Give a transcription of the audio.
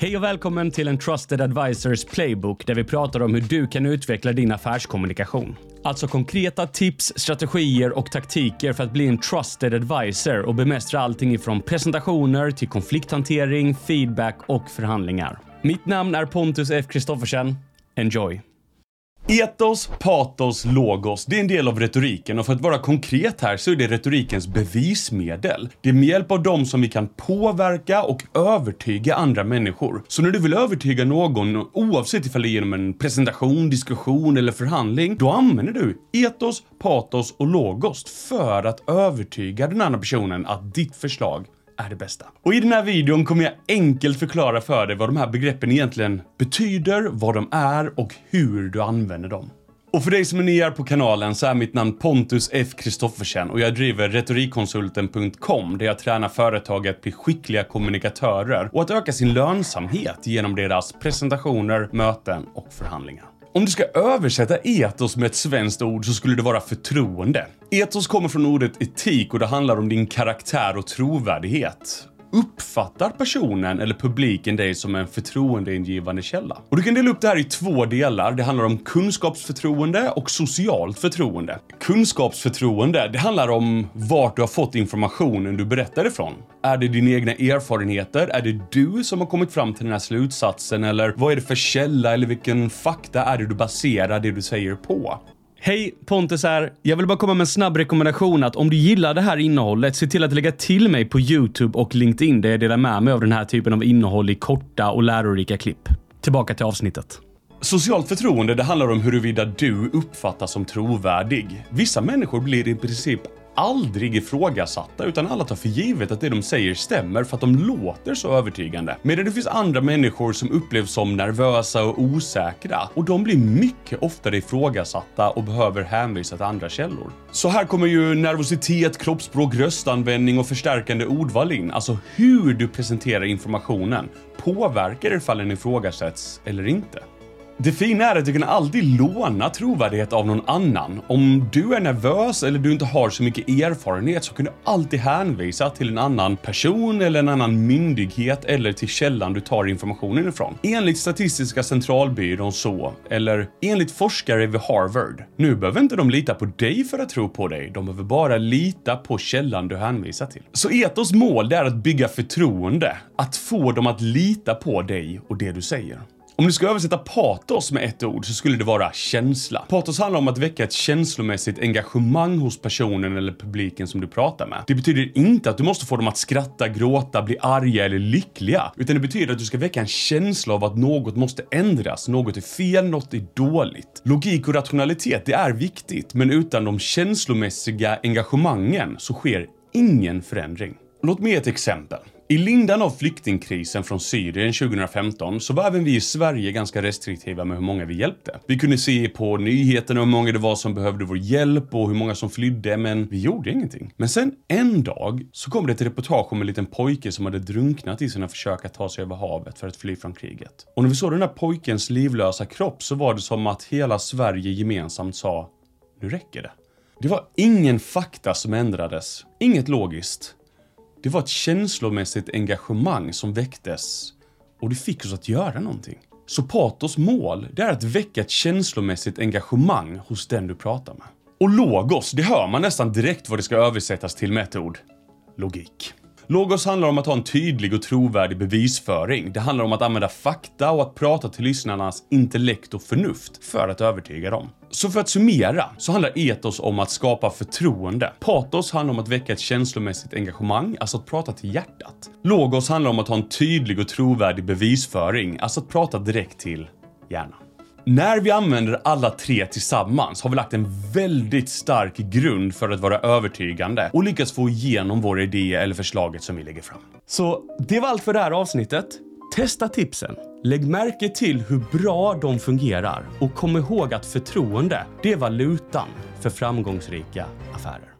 Hej och välkommen till en Trusted Advisors Playbook där vi pratar om hur du kan utveckla din affärskommunikation. Alltså konkreta tips, strategier och taktiker för att bli en trusted advisor och bemästra allting ifrån presentationer till konflikthantering, feedback och förhandlingar. Mitt namn är Pontus F. Kristoffersen. Enjoy! Etos, patos, logos. Det är en del av retoriken och för att vara konkret här så är det retorikens bevismedel. Det är med hjälp av dem som vi kan påverka och övertyga andra människor. Så när du vill övertyga någon, oavsett ifall det är genom en presentation, diskussion eller förhandling, då använder du etos, patos och logos för att övertyga den andra personen att ditt förslag är det bästa. Och i den här videon kommer jag enkelt förklara för dig vad de här begreppen egentligen betyder, vad de är och hur du använder dem. Och för dig som är ny här på kanalen så är mitt namn Pontus F. Kristoffersen och jag driver retorikkonsulten.com där jag tränar företag att bli skickliga kommunikatörer och att öka sin lönsamhet genom deras presentationer, möten och förhandlingar. Om du ska översätta etos med ett svenskt ord så skulle det vara förtroende. Etos kommer från ordet etik och det handlar om din karaktär och trovärdighet. Uppfattar personen eller publiken dig som en förtroendeingivande källa? Och du kan dela upp det här i två delar. Det handlar om kunskapsförtroende och socialt förtroende. Kunskapsförtroende, det handlar om vart du har fått informationen du berättar ifrån. Är det dina egna erfarenheter? Är det du som har kommit fram till den här slutsatsen? Eller vad är det för källa eller vilken fakta är det du baserar det du säger på? Hej, Pontus här. Jag vill bara komma med en snabb rekommendation att om du gillar det här innehållet, se till att lägga till mig på YouTube och LinkedIn där jag delar med mig av den här typen av innehåll i korta och lärorika klipp. Tillbaka till avsnittet. Socialt förtroende, det handlar om huruvida du uppfattas som trovärdig. Vissa människor blir i princip aldrig ifrågasatta utan alla tar för givet att det de säger stämmer för att de låter så övertygande. Medan det finns andra människor som upplevs som nervösa och osäkra och de blir mycket oftare ifrågasatta och behöver hänvisa till andra källor. Så här kommer ju nervositet, kroppsspråk, röstanvändning och förstärkande ordval in. Alltså hur du presenterar informationen påverkar ifall den ifrågasätts eller inte. Det fina är att du kan alltid låna trovärdighet av någon annan. Om du är nervös eller du inte har så mycket erfarenhet så kan du alltid hänvisa till en annan person eller en annan myndighet eller till källan du tar informationen ifrån. Enligt Statistiska centralbyrån så, eller enligt forskare vid Harvard. Nu behöver inte de lita på dig för att tro på dig, de behöver bara lita på källan du hänvisar till. Så etos mål det är att bygga förtroende, att få dem att lita på dig och det du säger. Om du ska översätta patos med ett ord så skulle det vara känsla. Patos handlar om att väcka ett känslomässigt engagemang hos personen eller publiken som du pratar med. Det betyder inte att du måste få dem att skratta, gråta, bli arga eller lyckliga, utan det betyder att du ska väcka en känsla av att något måste ändras, något är fel, något är dåligt. Logik och rationalitet, det är viktigt, men utan de känslomässiga engagemangen så sker ingen förändring. Låt mig ge ett exempel. I lindan av flyktingkrisen från Syrien 2015 så var även vi i Sverige ganska restriktiva med hur många vi hjälpte. Vi kunde se på nyheterna hur många det var som behövde vår hjälp och hur många som flydde, men vi gjorde ingenting. Men sen en dag så kom det ett reportage om en liten pojke som hade drunknat i sina försök att ta sig över havet för att fly från kriget. Och när vi såg den här pojkens livlösa kropp så var det som att hela Sverige gemensamt sa, nu räcker det. Det var ingen fakta som ändrades, inget logiskt. Det var ett känslomässigt engagemang som väcktes och det fick oss att göra någonting. Så patos mål, det är att väcka ett känslomässigt engagemang hos den du pratar med. Och logos, det hör man nästan direkt vad det ska översättas till med ett ord. Logik. Logos handlar om att ha en tydlig och trovärdig bevisföring. Det handlar om att använda fakta och att prata till lyssnarnas intellekt och förnuft för att övertyga dem. Så för att summera så handlar etos om att skapa förtroende. Patos handlar om att väcka ett känslomässigt engagemang, alltså att prata till hjärtat. Logos handlar om att ha en tydlig och trovärdig bevisföring, alltså att prata direkt till hjärnan. När vi använder alla tre tillsammans har vi lagt en väldigt stark grund för att vara övertygande och lyckas få igenom vår idé eller förslaget som vi lägger fram. Så det var allt för det här avsnittet. Testa tipsen. Lägg märke till hur bra de fungerar och kom ihåg att förtroende, det är valutan för framgångsrika affärer.